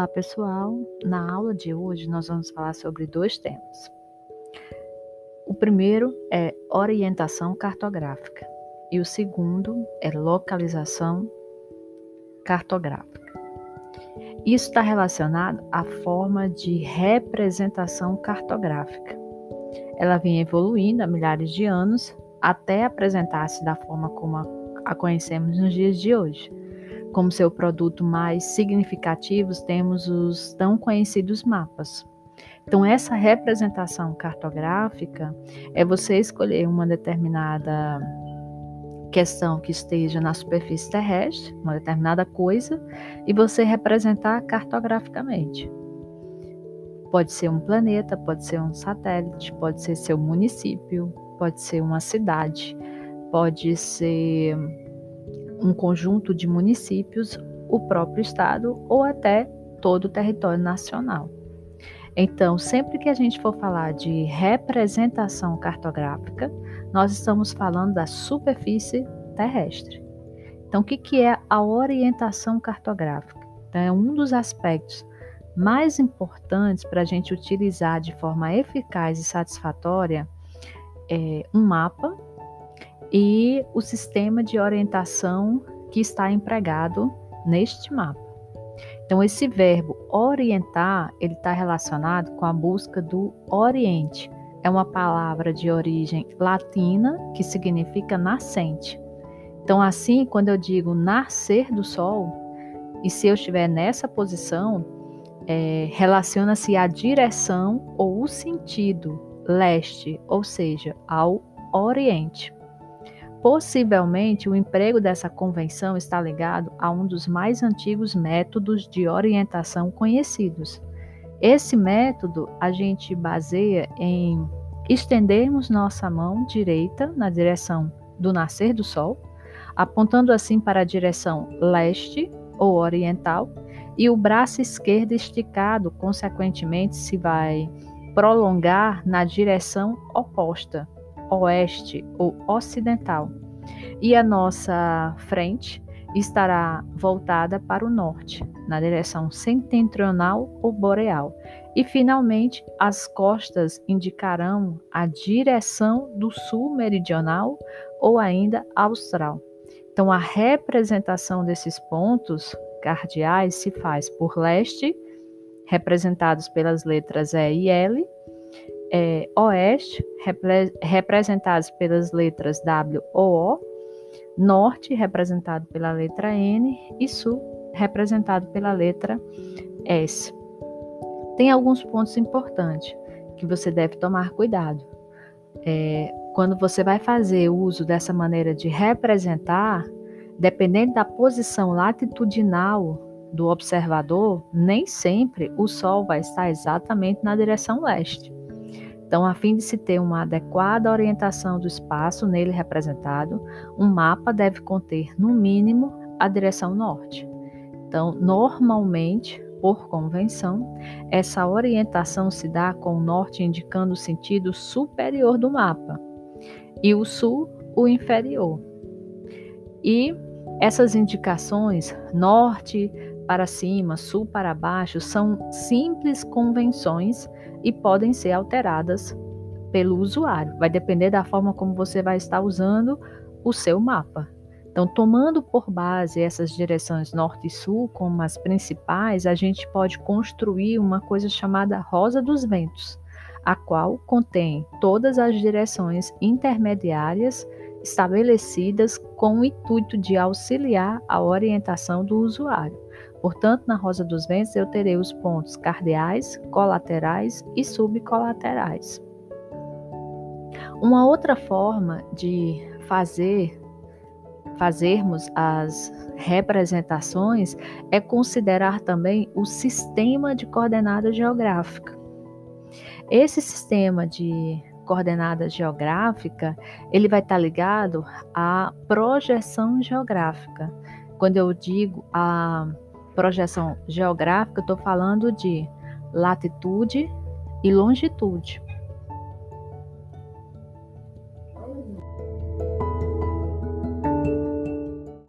Olá, pessoal. Na aula de hoje nós vamos falar sobre dois temas. O primeiro é orientação cartográfica e o segundo é localização cartográfica. Isso está relacionado à forma de representação cartográfica. Ela vem evoluindo há milhares de anos até apresentar-se da forma como a conhecemos nos dias de hoje como seu produto mais significativo, temos os tão conhecidos mapas. Então, essa representação cartográfica é você escolher uma determinada questão que esteja na superfície terrestre, uma determinada coisa, e você representar cartograficamente. Pode ser um planeta, pode ser um satélite, pode ser seu município, pode ser uma cidade, pode ser um conjunto de municípios, o próprio estado ou até todo o território nacional. Então, sempre que a gente for falar de representação cartográfica, nós estamos falando da superfície terrestre. Então, o que, que é a orientação cartográfica? Então, é um dos aspectos mais importantes para a gente utilizar de forma eficaz e satisfatória é, um mapa e o sistema de orientação que está empregado neste mapa. Então, esse verbo orientar, ele está relacionado com a busca do Oriente. É uma palavra de origem latina que significa nascente. Então, assim, quando eu digo nascer do sol, e se eu estiver nessa posição, é, relaciona-se à direção ou o sentido leste, ou seja, ao Oriente. Possivelmente, o emprego dessa convenção está ligado a um dos mais antigos métodos de orientação conhecidos. Esse método a gente baseia em estendermos nossa mão direita na direção do nascer do sol, apontando assim para a direção leste ou oriental, e o braço esquerdo esticado, consequentemente, se vai prolongar na direção oposta, oeste ou ocidental, e a nossa frente estará voltada para o norte, na direção setentrional ou boreal. E finalmente, as costas indicarão a direção do sul meridional ou ainda austral. Então, a representação desses pontos cardeais se faz por leste, representados pelas letras E e L, é, oeste, repre representados pelas letras W ou O, norte, representado pela letra N, e sul, representado pela letra S. Tem alguns pontos importantes que você deve tomar cuidado. É, quando você vai fazer uso dessa maneira de representar, dependendo da posição latitudinal do observador, nem sempre o Sol vai estar exatamente na direção leste. Então, a fim de se ter uma adequada orientação do espaço nele representado, um mapa deve conter, no mínimo, a direção norte. Então, normalmente, por convenção, essa orientação se dá com o norte indicando o sentido superior do mapa e o sul o inferior. E essas indicações, norte para cima, sul para baixo, são simples convenções e podem ser alteradas pelo usuário. Vai depender da forma como você vai estar usando o seu mapa. Então, tomando por base essas direções norte e sul como as principais, a gente pode construir uma coisa chamada Rosa dos Ventos, a qual contém todas as direções intermediárias estabelecidas com o intuito de auxiliar a orientação do usuário. Portanto, na rosa dos ventos eu terei os pontos cardeais, colaterais e subcolaterais. Uma outra forma de fazer fazermos as representações é considerar também o sistema de coordenada geográfica. Esse sistema de coordenada geográfica, ele vai estar ligado à projeção geográfica. Quando eu digo a projeção geográfica, estou falando de latitude e longitude.